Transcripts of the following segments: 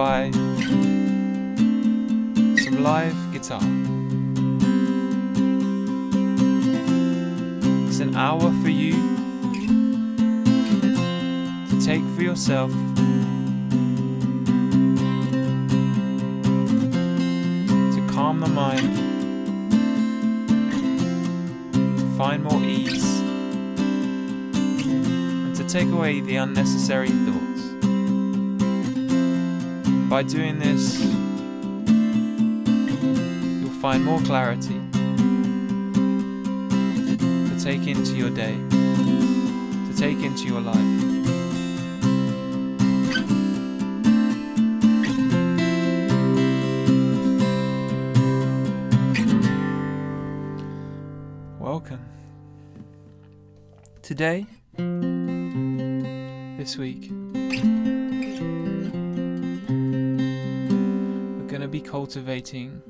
by some live guitar. It's an hour for you to take for yourself. To calm the mind, to find more ease, and to take away the unnecessary. By doing this, you'll find more clarity to take into your day, to take into your life. Welcome. Today, this week, be cultivating.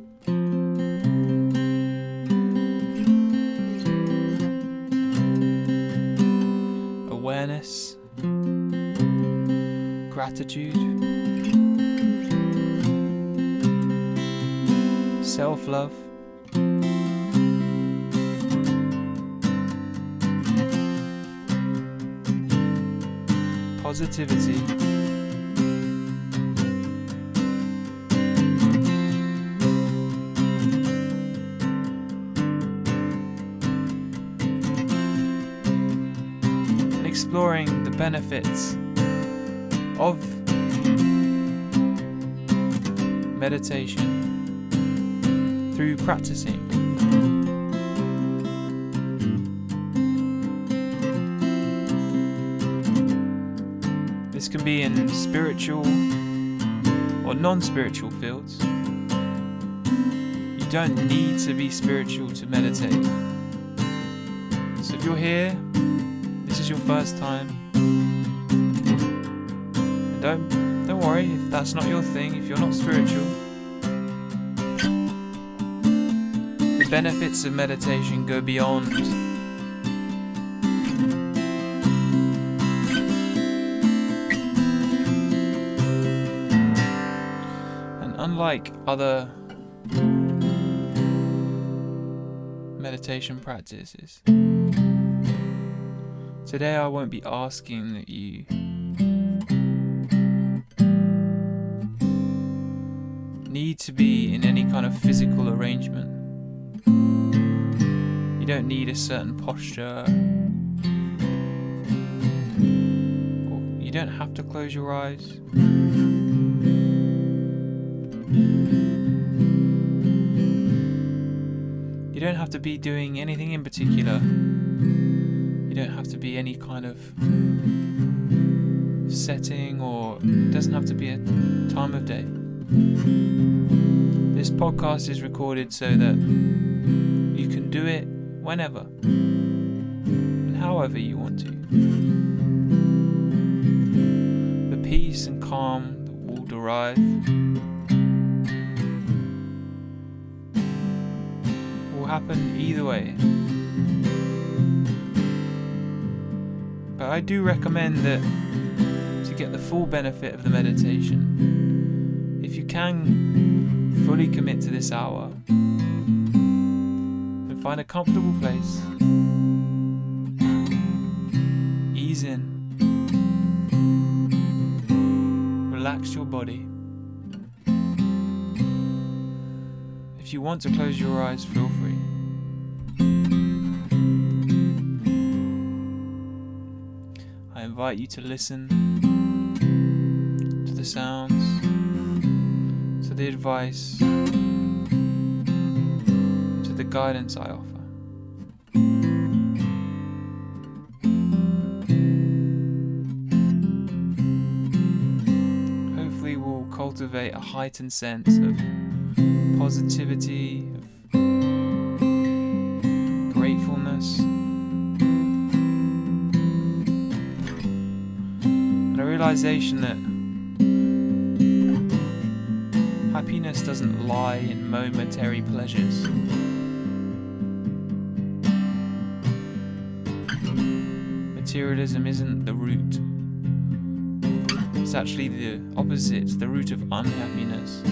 Awareness, gratitude, self love. Positivity benefits of meditation through practicing. This can be in spiritual or non spiritual fields. You don't need to be spiritual to meditate. So if you're here, this is your first time. Don't worry if that's not your thing, if you're not spiritual. The benefits of meditation go beyond And unlike other meditation practices, today I won't be asking that you need to be in any kind of physical arrangement. You don't need a certain posture. You don't have to close your eyes. You don't have to be doing anything in particular. You don't have to be any kind of setting or it doesn't have to be a time of day. This podcast is recorded so that you can do it whenever and however you want to. The peace and calm that will derive will happen either way. But I do recommend that to get the full benefit of the meditation, can fully commit to this hour and find a comfortable place, ease in, relax your body. If you want to close your eyes, feel free. I invite you to listen to the sounds, to the advice, to the guidance I offer. Hopefully, we'll cultivate a heightened sense of positivity, of gratefulness. And a realization that happiness doesn't lie in momentary pleasures. Materialism isn't the root. It's actually the opposite, the root of unhappiness.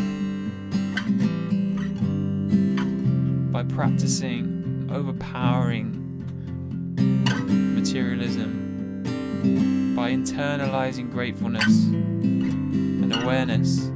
By practicing overpowering materialism, by internalizing gratefulness and awareness,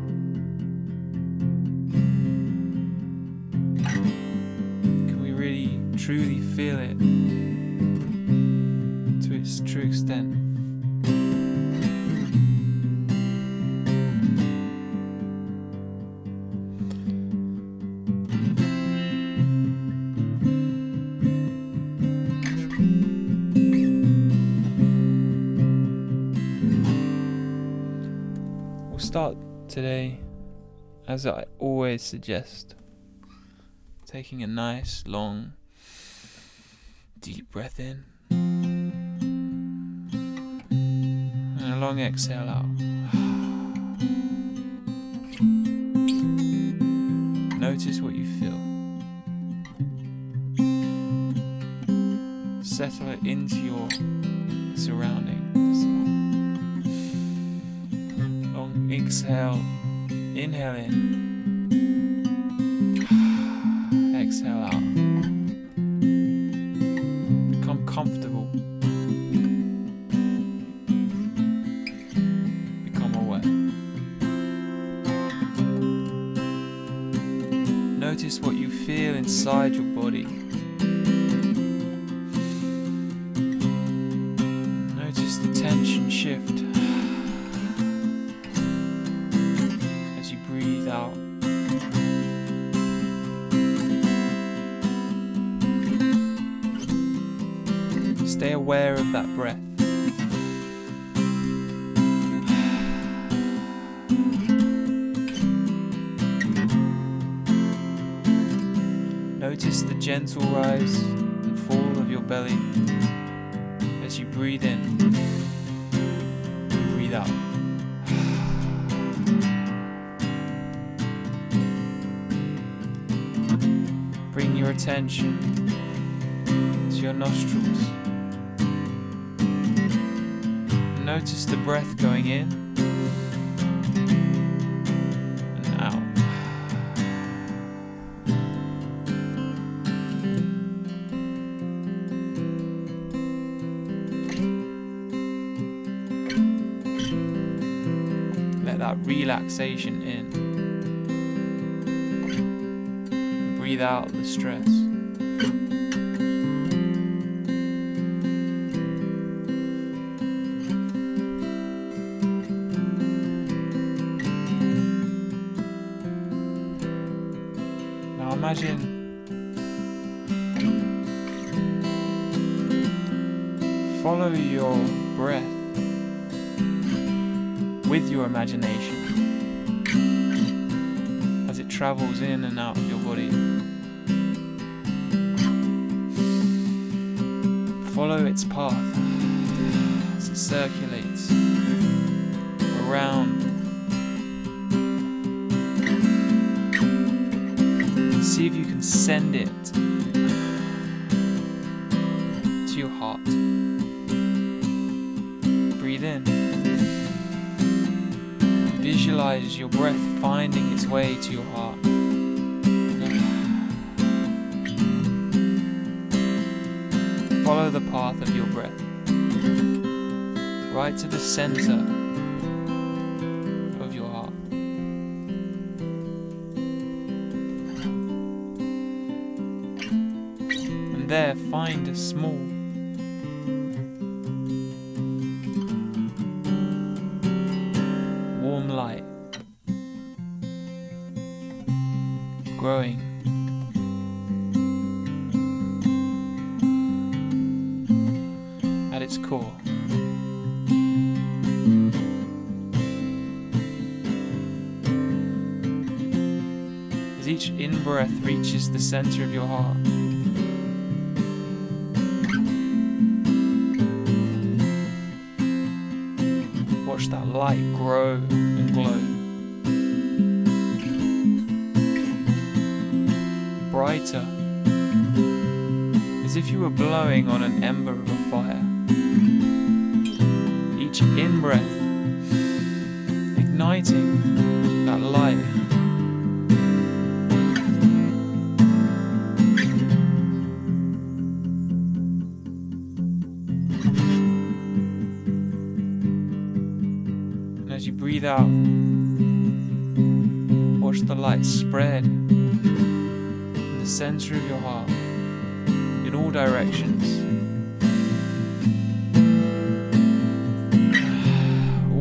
as I always suggest, taking a nice, long, deep breath in and a long exhale out. Notice what you feel. Settle it into your surroundings. Long exhale. Inhale in. Exhale out. Become comfortable. Become aware. Notice what you feel inside your body. Relaxation in. Breathe out the stress. Now imagine follow your breath with your imagination travels in and out of your body. Follow its path as it circulates around. See if you can send it to your heart. Breathe in. Visualize your breath finding its way to your heart. Follow the path of your breath right to the center of your heart. And there find a small center of your heart. Watch that light grow and glow. Brighter, as if you were blowing on an ember of a fire. Each in breath igniting that light. Breathe out, watch the light spread in the center of your heart in all directions.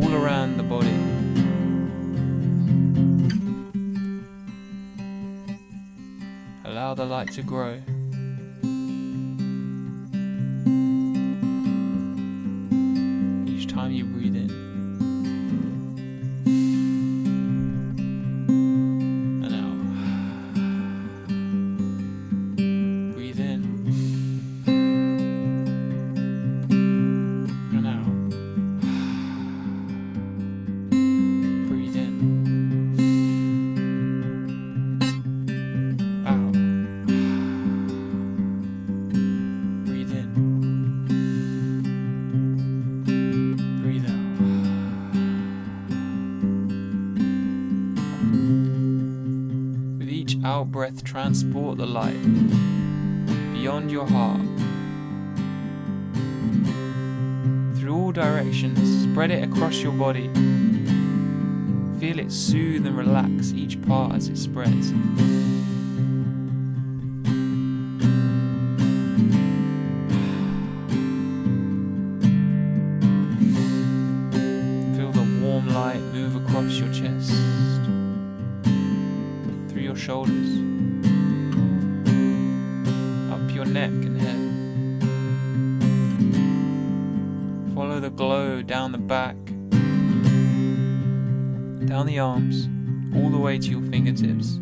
All around the body. Allow the light to grow. Transport the light beyond your heart. Through all directions, spread it across your body. Feel it soothe and relax each part as it spreads. The arms, all the way to your fingertips.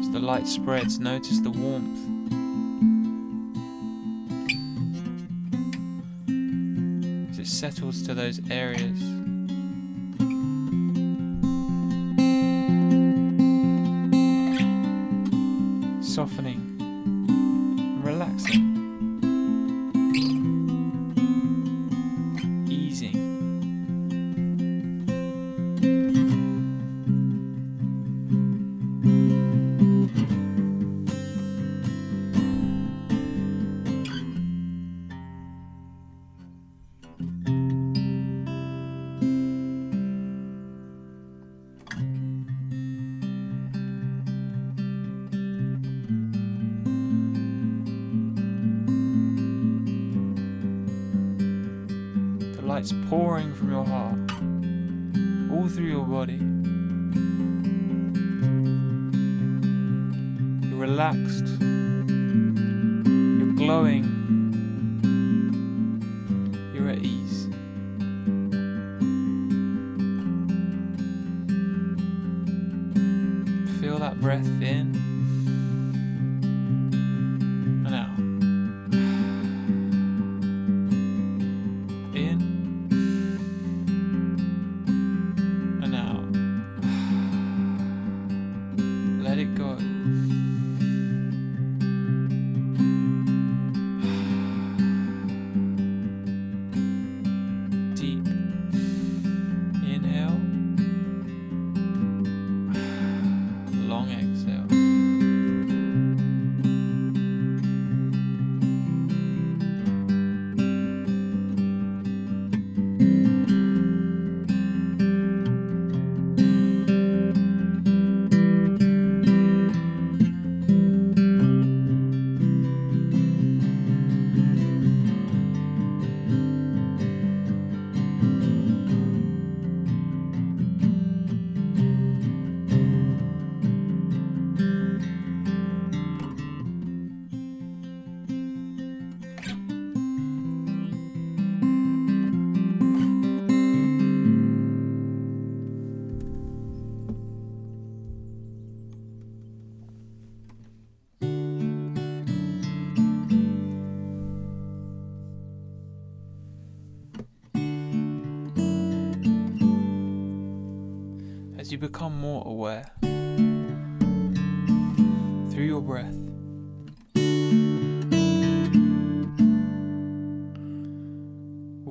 As the light spreads, notice the warmth. As it settles to those areas.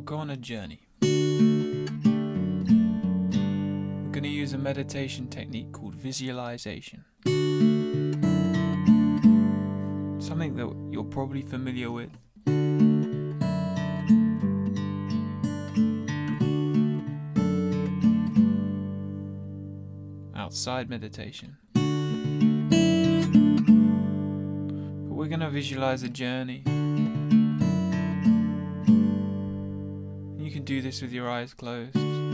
Go on a journey. We're going to use a meditation technique called visualization. Something that you're probably familiar with. Outside meditation. But we're going to visualize a journey. Do this with your eyes closed.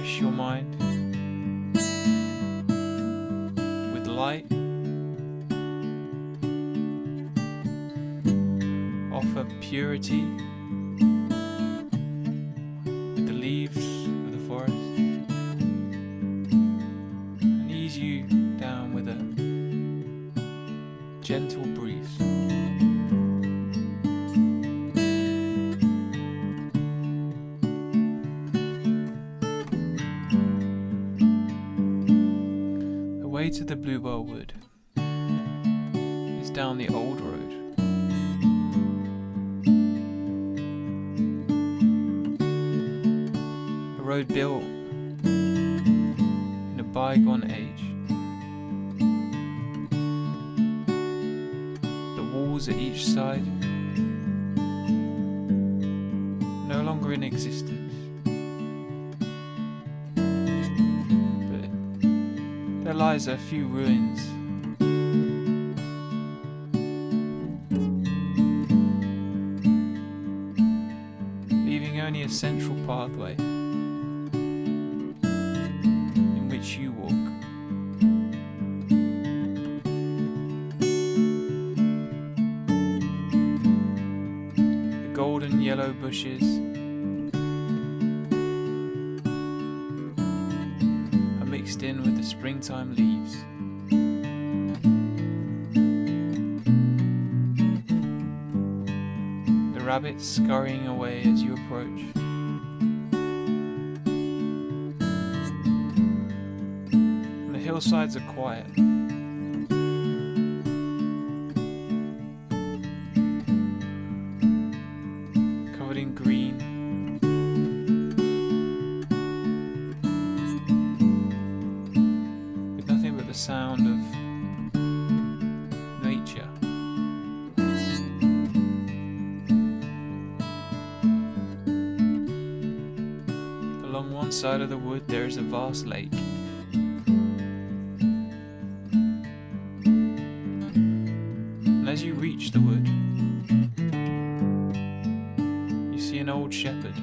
Refresh your mind with light, offer purity few ruins. Leaving only a central pathway in which you walk. The golden yellow bushes are mixed in with the springtime leaves. Scurrying away as you approach. The hillsides are quiet. Covered in green. One side of the wood there is a vast lake. And as you reach the wood, you see an old shepherd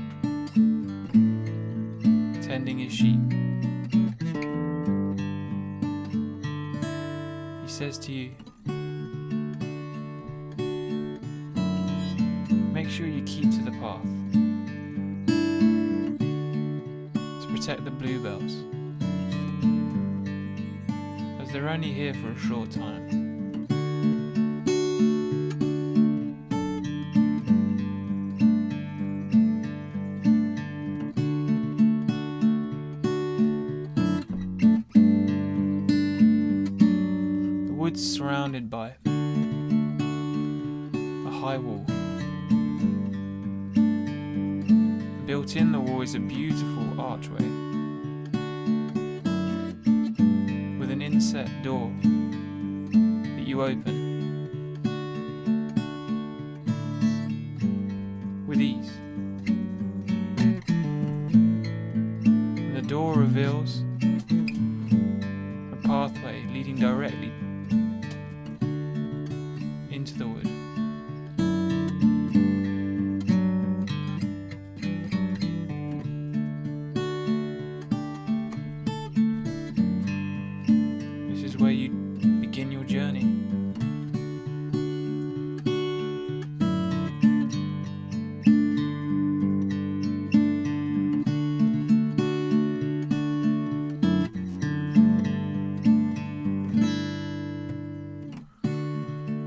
where you begin your journey.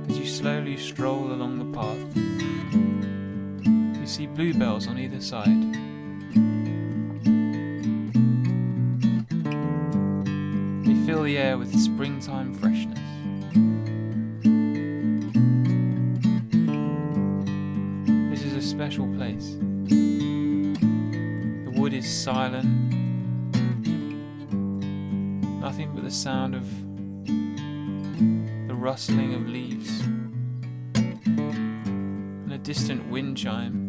As you slowly stroll along the path, you see bluebells on either side. Sound of the rustling of leaves and a distant wind chime.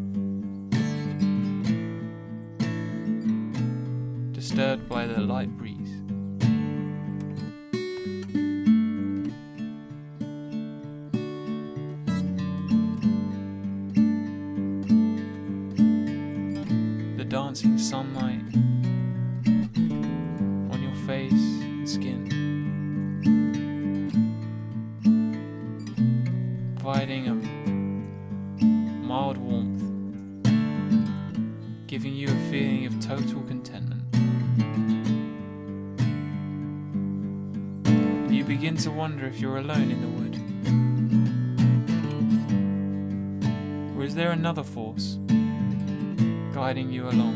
Disturbed by the light breeze. Force guiding you along?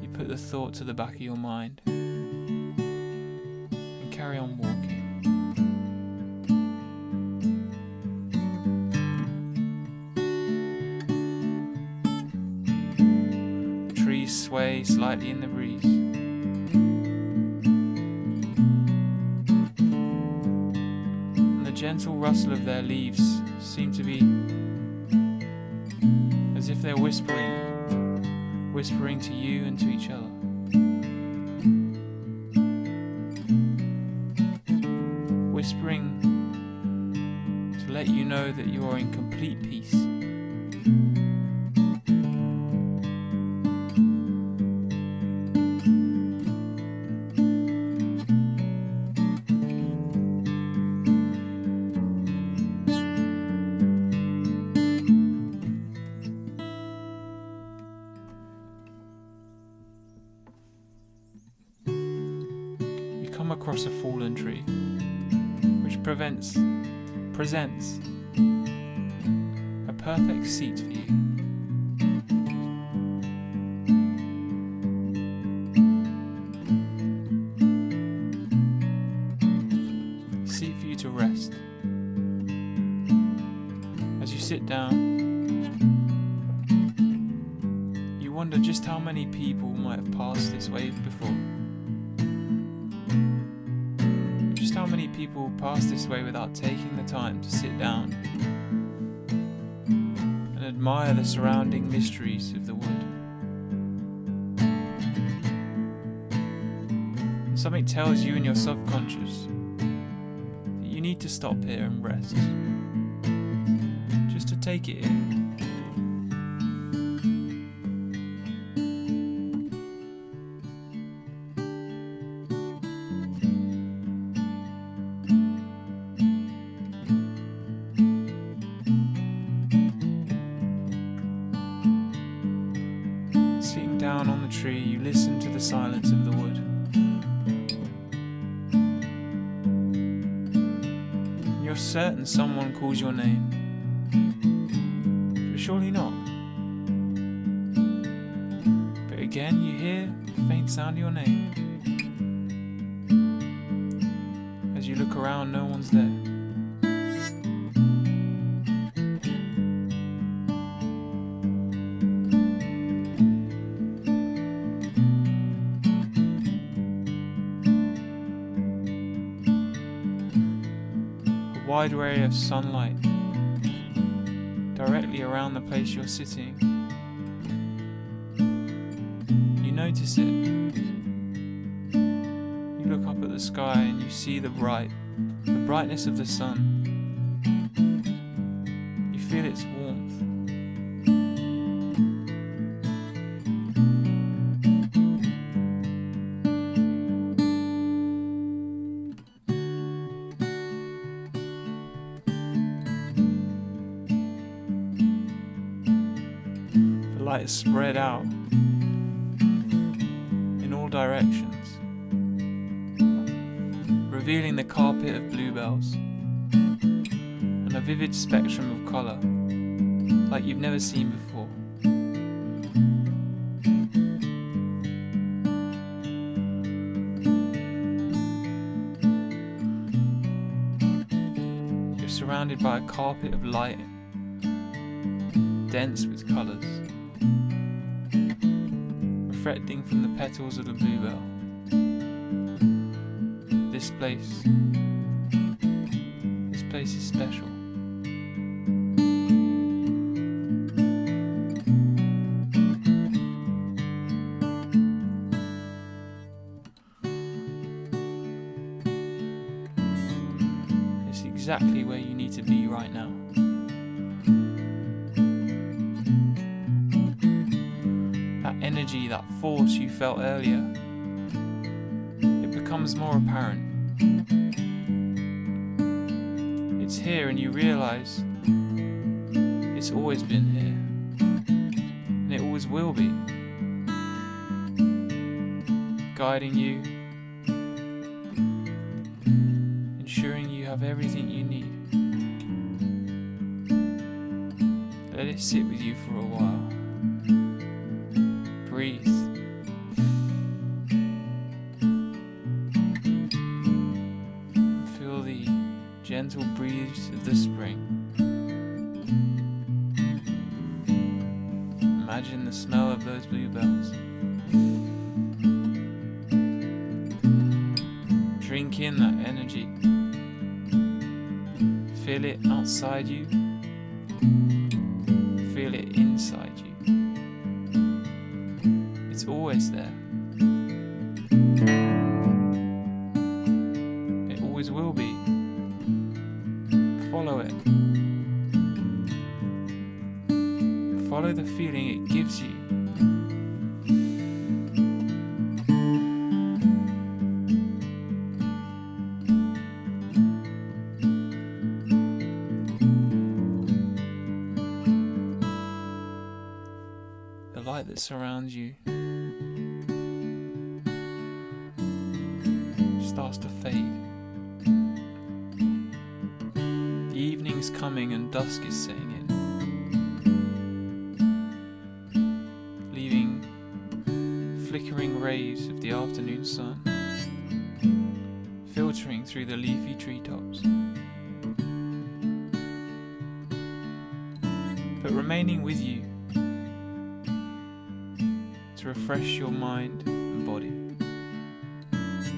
You put the thought to the back of your mind and carry on walking. Trees sway slightly in the breeze. Gentle rustle of their leaves seem to be as if they're whispering, whispering to you and to each other. whispering to let you know that you are in mysteries of the wood. Something tells you in your subconscious that you need to stop here and rest. Just to take it in. You're someone calls your name. But surely not. But again, you hear the faint sound of your name. Sunlight directly around the place you're sitting. You notice it. You look up at the sky and you see the bright, the brightness of the sun. Spread out in all directions, revealing the carpet of bluebells and a vivid spectrum of colour like you've never seen before. You're surrounded by a carpet of light, dense with colours, reflecting from the petals of the bluebell. This place, this place is special. Felt earlier, it becomes more apparent. It's here, and you realize it's always been here, and it always will be, guiding you, ensuring you have everything you need. Let it sit with you for a while. Drink in that energy. Feel it outside you. Feel it inside you. It's always there. It always will be. Follow it. Follow the feeling it you starts to fade. The evening's coming and dusk is setting in, leaving flickering rays of the afternoon sun filtering through the leafy treetops. But remaining with you refresh your mind and body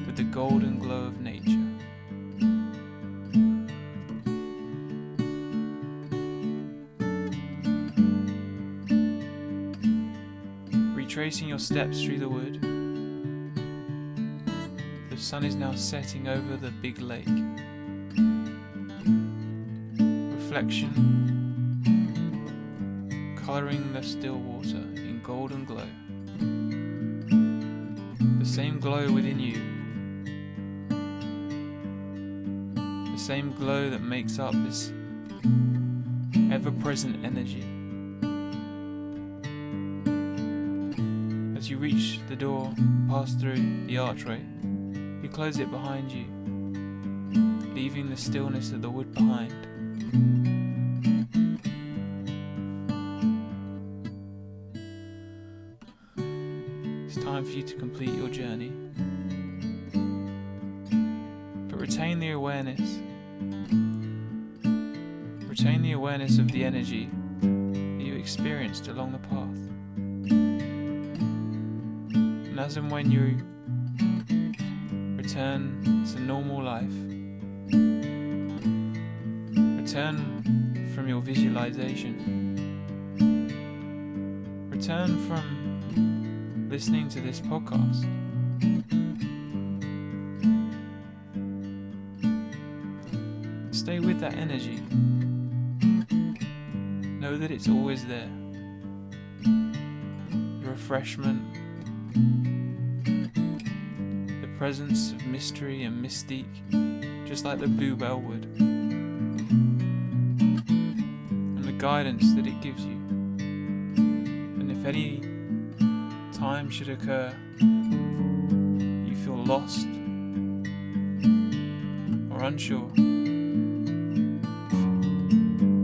with the golden glow of nature. Retracing your steps through the wood, the sun is now setting over the big lake. Reflection colouring the still water in golden glow. The same glow within you. The same glow that makes up this ever present energy. As you reach the door, pass through the archway, you close it behind you, leaving the stillness of the wood behind. You to complete your journey. But retain the awareness. Retain the awareness of the energy that you experienced along the path. And as and when you return to normal life, Return from your visualization. Return from listening to this podcast. Stay with that energy. Know that it's always there. The refreshment, the presence of mystery and mystique, just like the bluebell would, and the guidance that it gives you. And if any time should occur, you feel lost or unsure,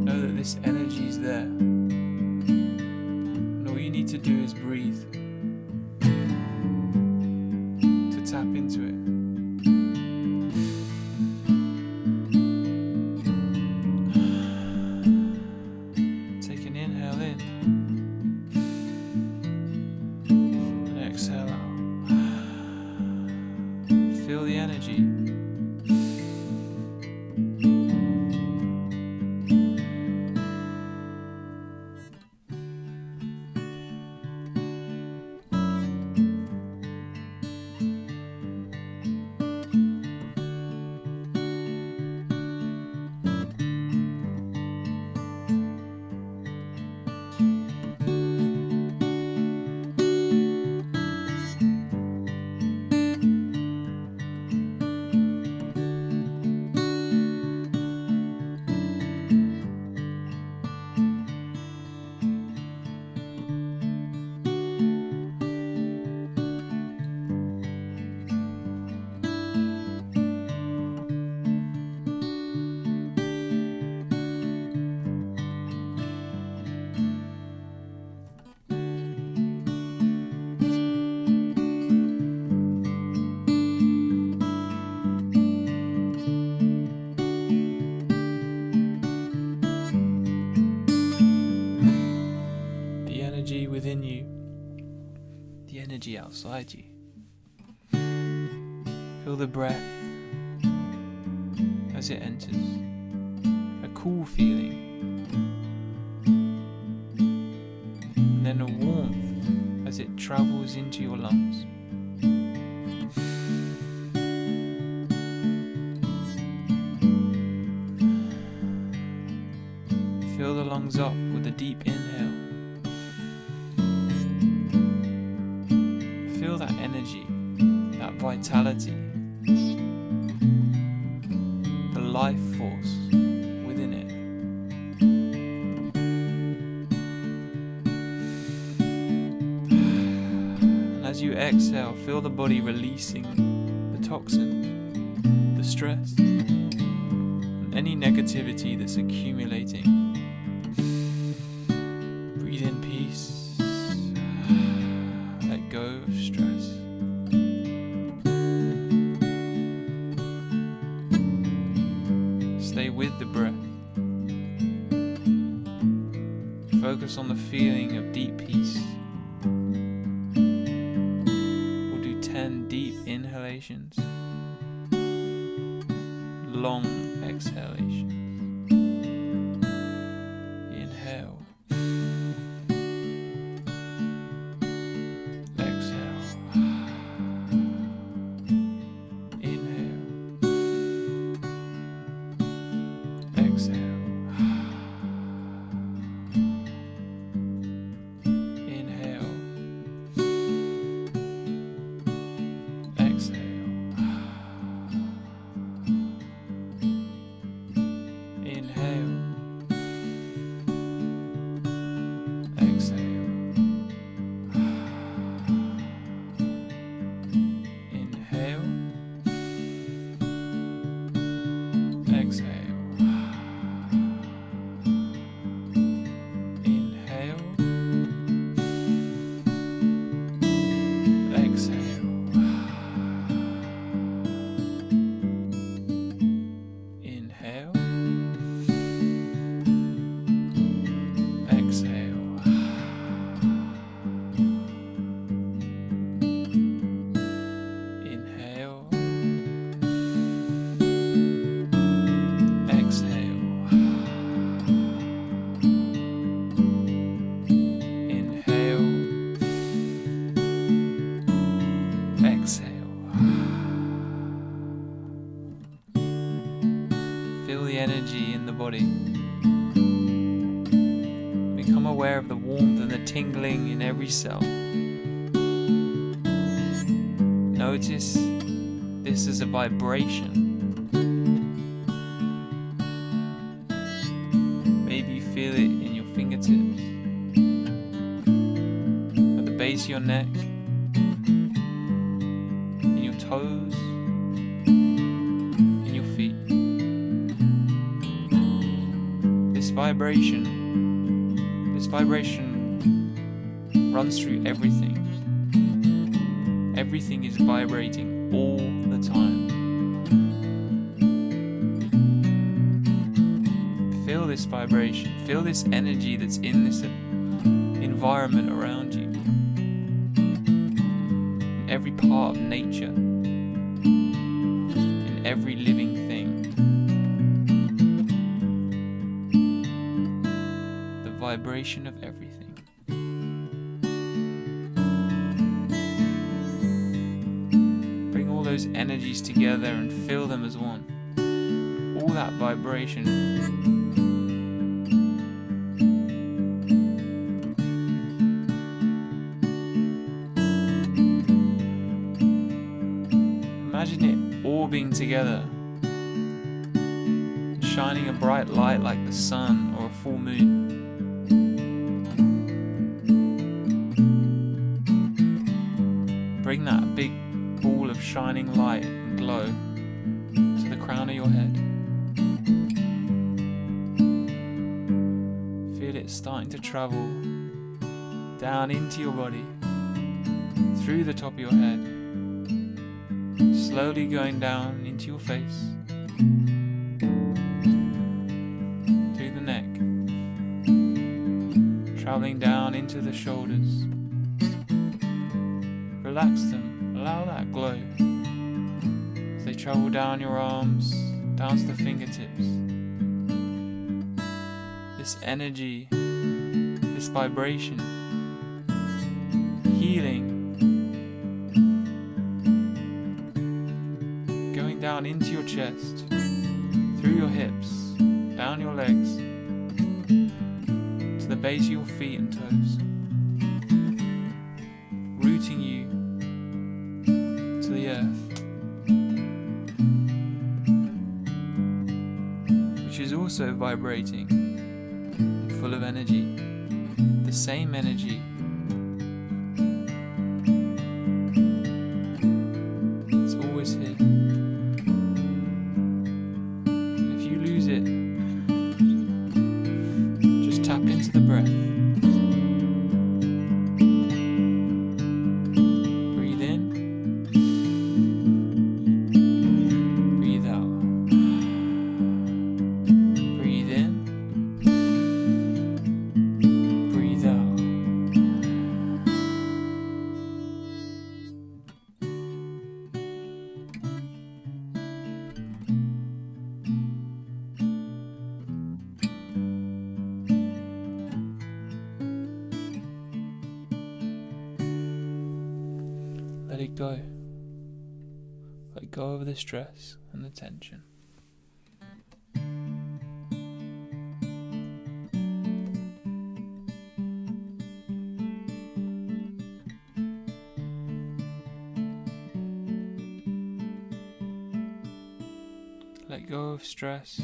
know that this energy is there. And all you need to do is breathe to tap into it. Fill the lungs up with a deep inhale. Feel that energy, that vitality, the life force within it. And as you exhale, feel the body releasing the toxins, the stress, and any negativity that's accumulating. Exhale. Cell. Notice this is a vibration. Maybe you feel it in your fingertips, at the base of your neck, in your toes, in your feet. This vibration, this vibration this energy that's in this environment around you. In every part of nature, in every living thing. The vibration of everything. Bring all those energies together and feel them as one. All that vibration. Together, shining a bright light like the sun or a full moon. Bring that big ball of shining light and glow to the crown of your head. Feel it starting to travel down into your body, through the top of your head, slowly going down into your face, through the neck, traveling down into the shoulders. Relax them, allow that glow as they travel down your arms, down to the fingertips. This energy, this vibration, healing, down into your chest, through your hips, down your legs, to the base of your feet and toes, rooting you to the earth, which is also vibrating, full of energy, the same energy. The stress and the tension. Let go of stress.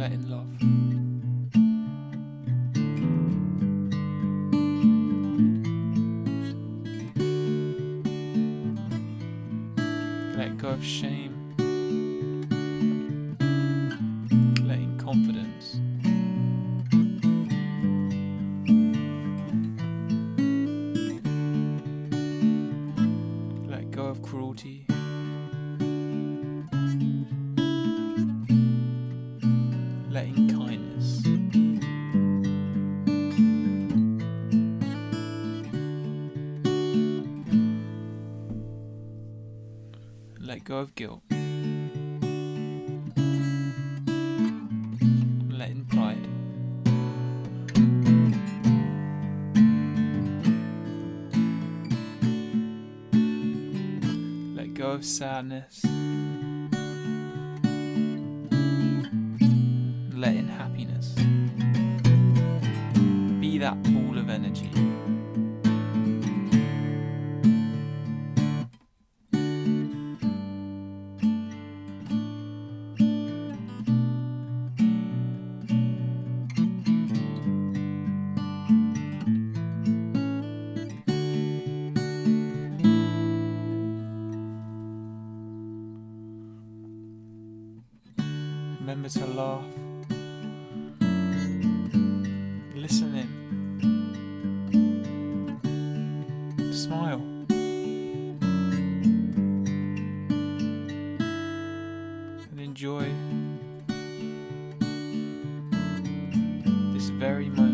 Let in love. Let go of shame. of guilt. Latin pride. Let go of sadness. very much.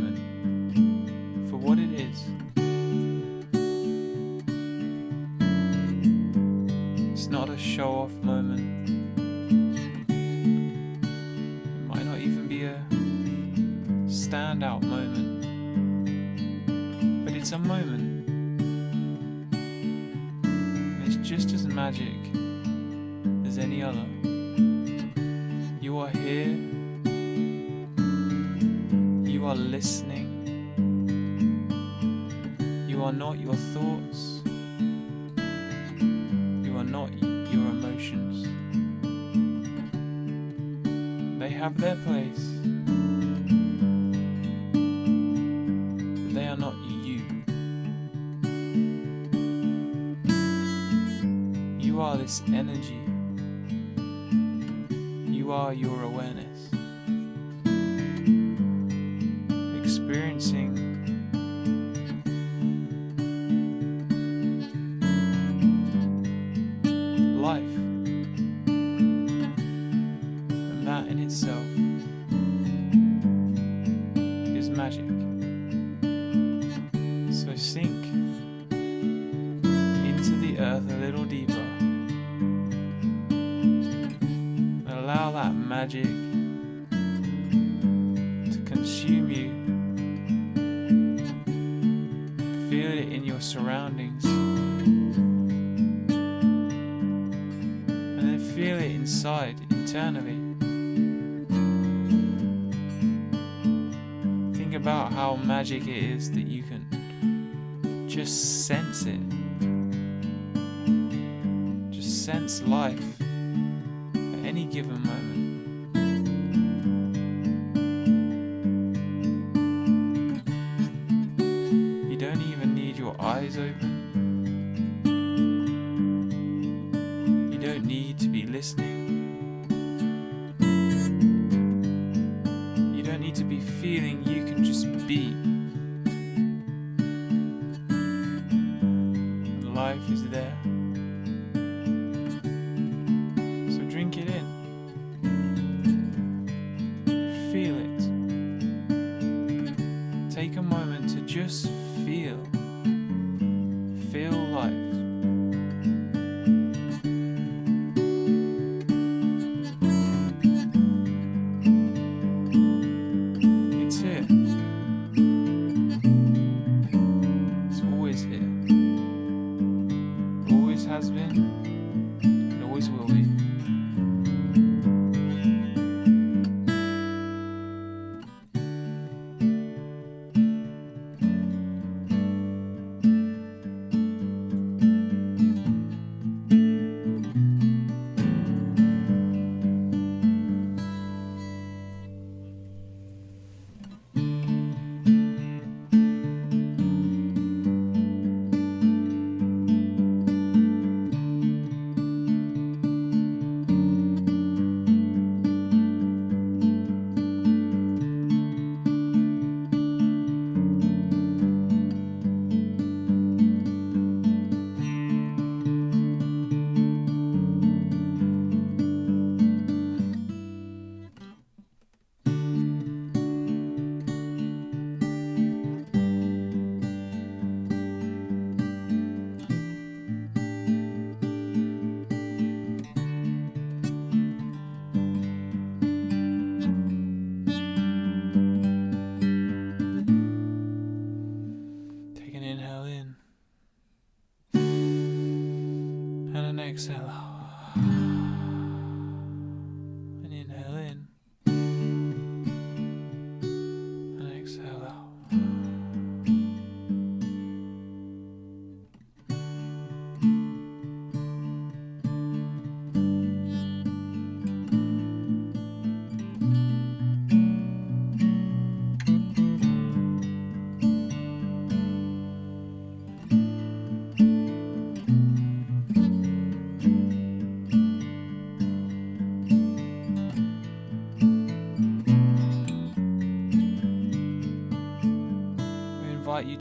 about how magic it is that you can just sense it. Just sense life at any given moment.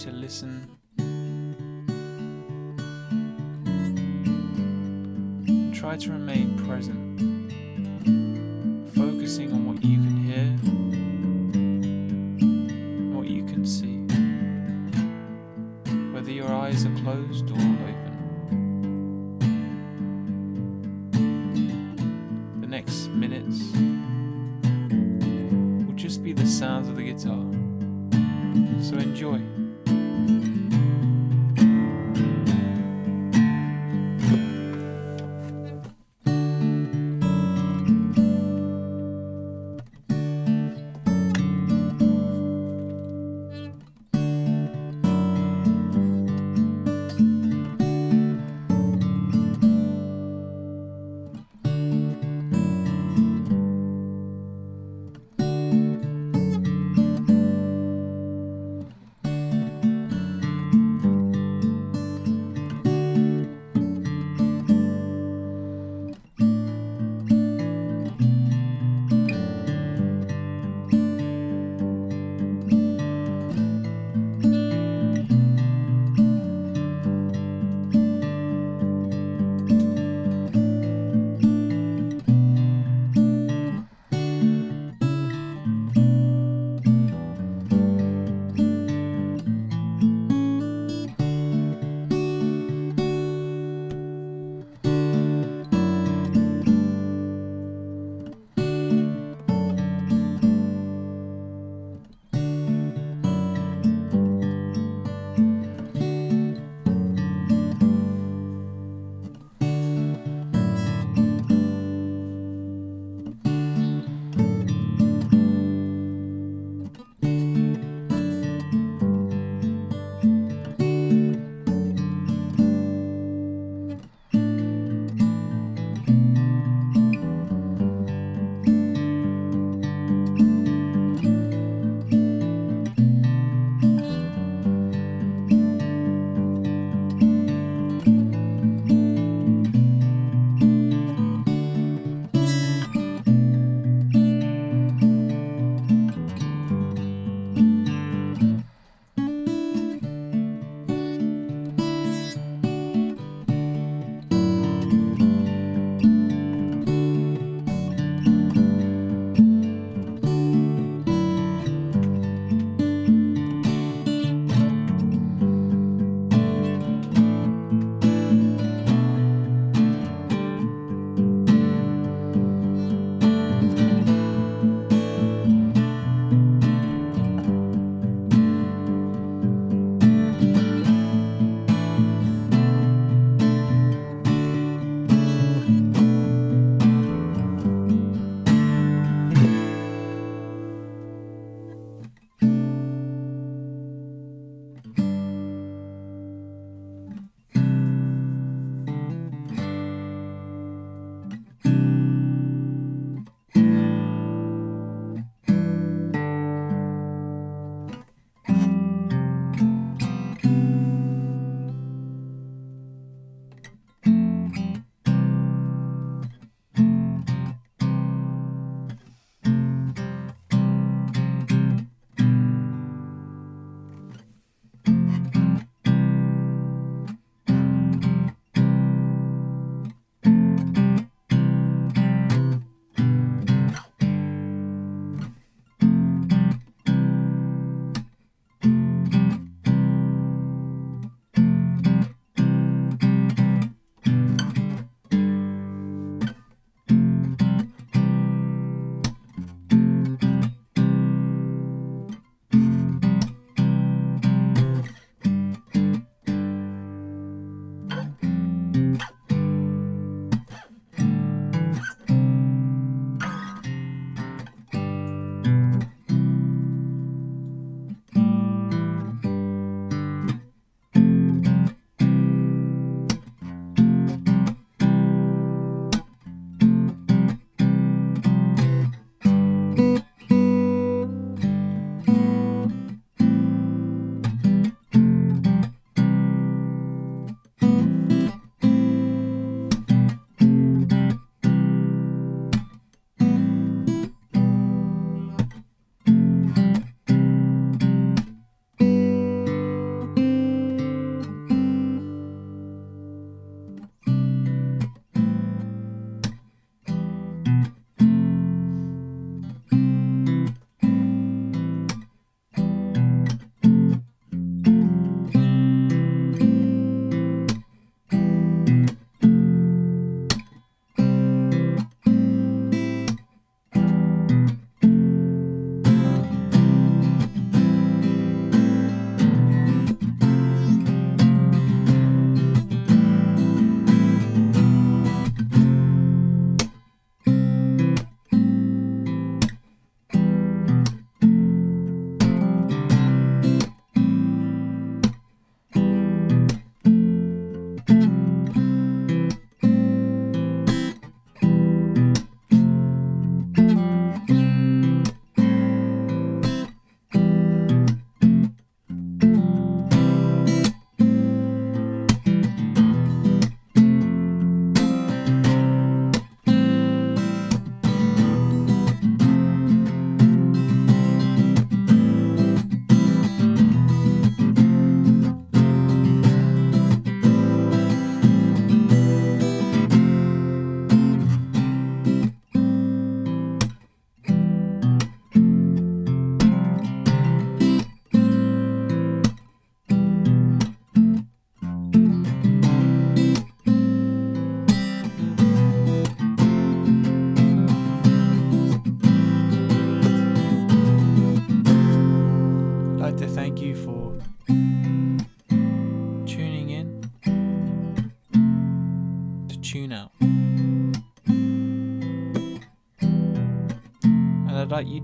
To listen. Try to remain present,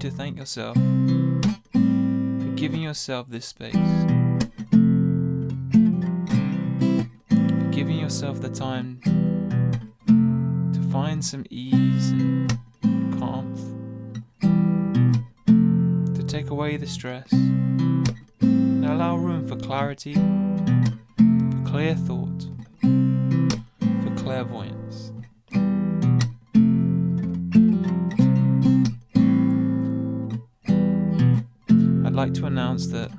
to thank yourself for giving yourself this space. For giving yourself the time to find some ease and calm, To take away the stress. And allow room for clarity, for clear thought, for clairvoyance. Announce that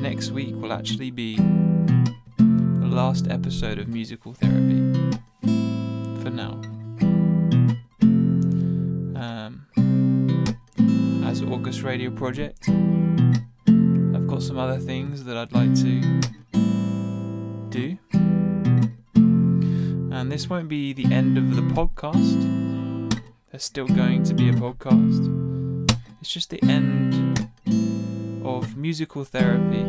next week will actually be the last episode of musical therapy for now. Um, as August Radio Project, I've got some other things that I'd like to do. And this won't be the end of the podcast. There's still going to be a podcast. It's just the end of musical therapy.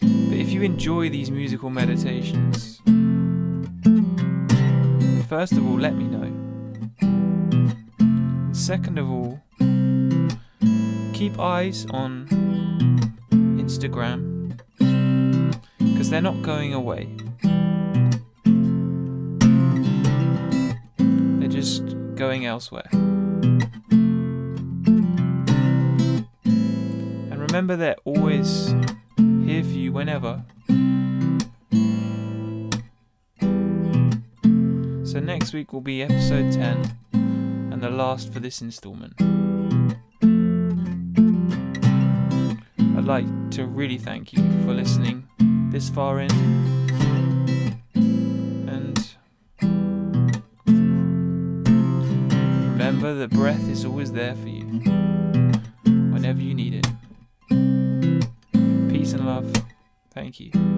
But if you enjoy these musical meditations, first of all, let me know. And second of all, keep eyes on Instagram because they're not going away. They're just going elsewhere. Remember, they're always here for you whenever. So, next week will be episode 10 and the last for this installment. I'd like to really thank you for listening this far in. And remember that breath is always there for you Thank you.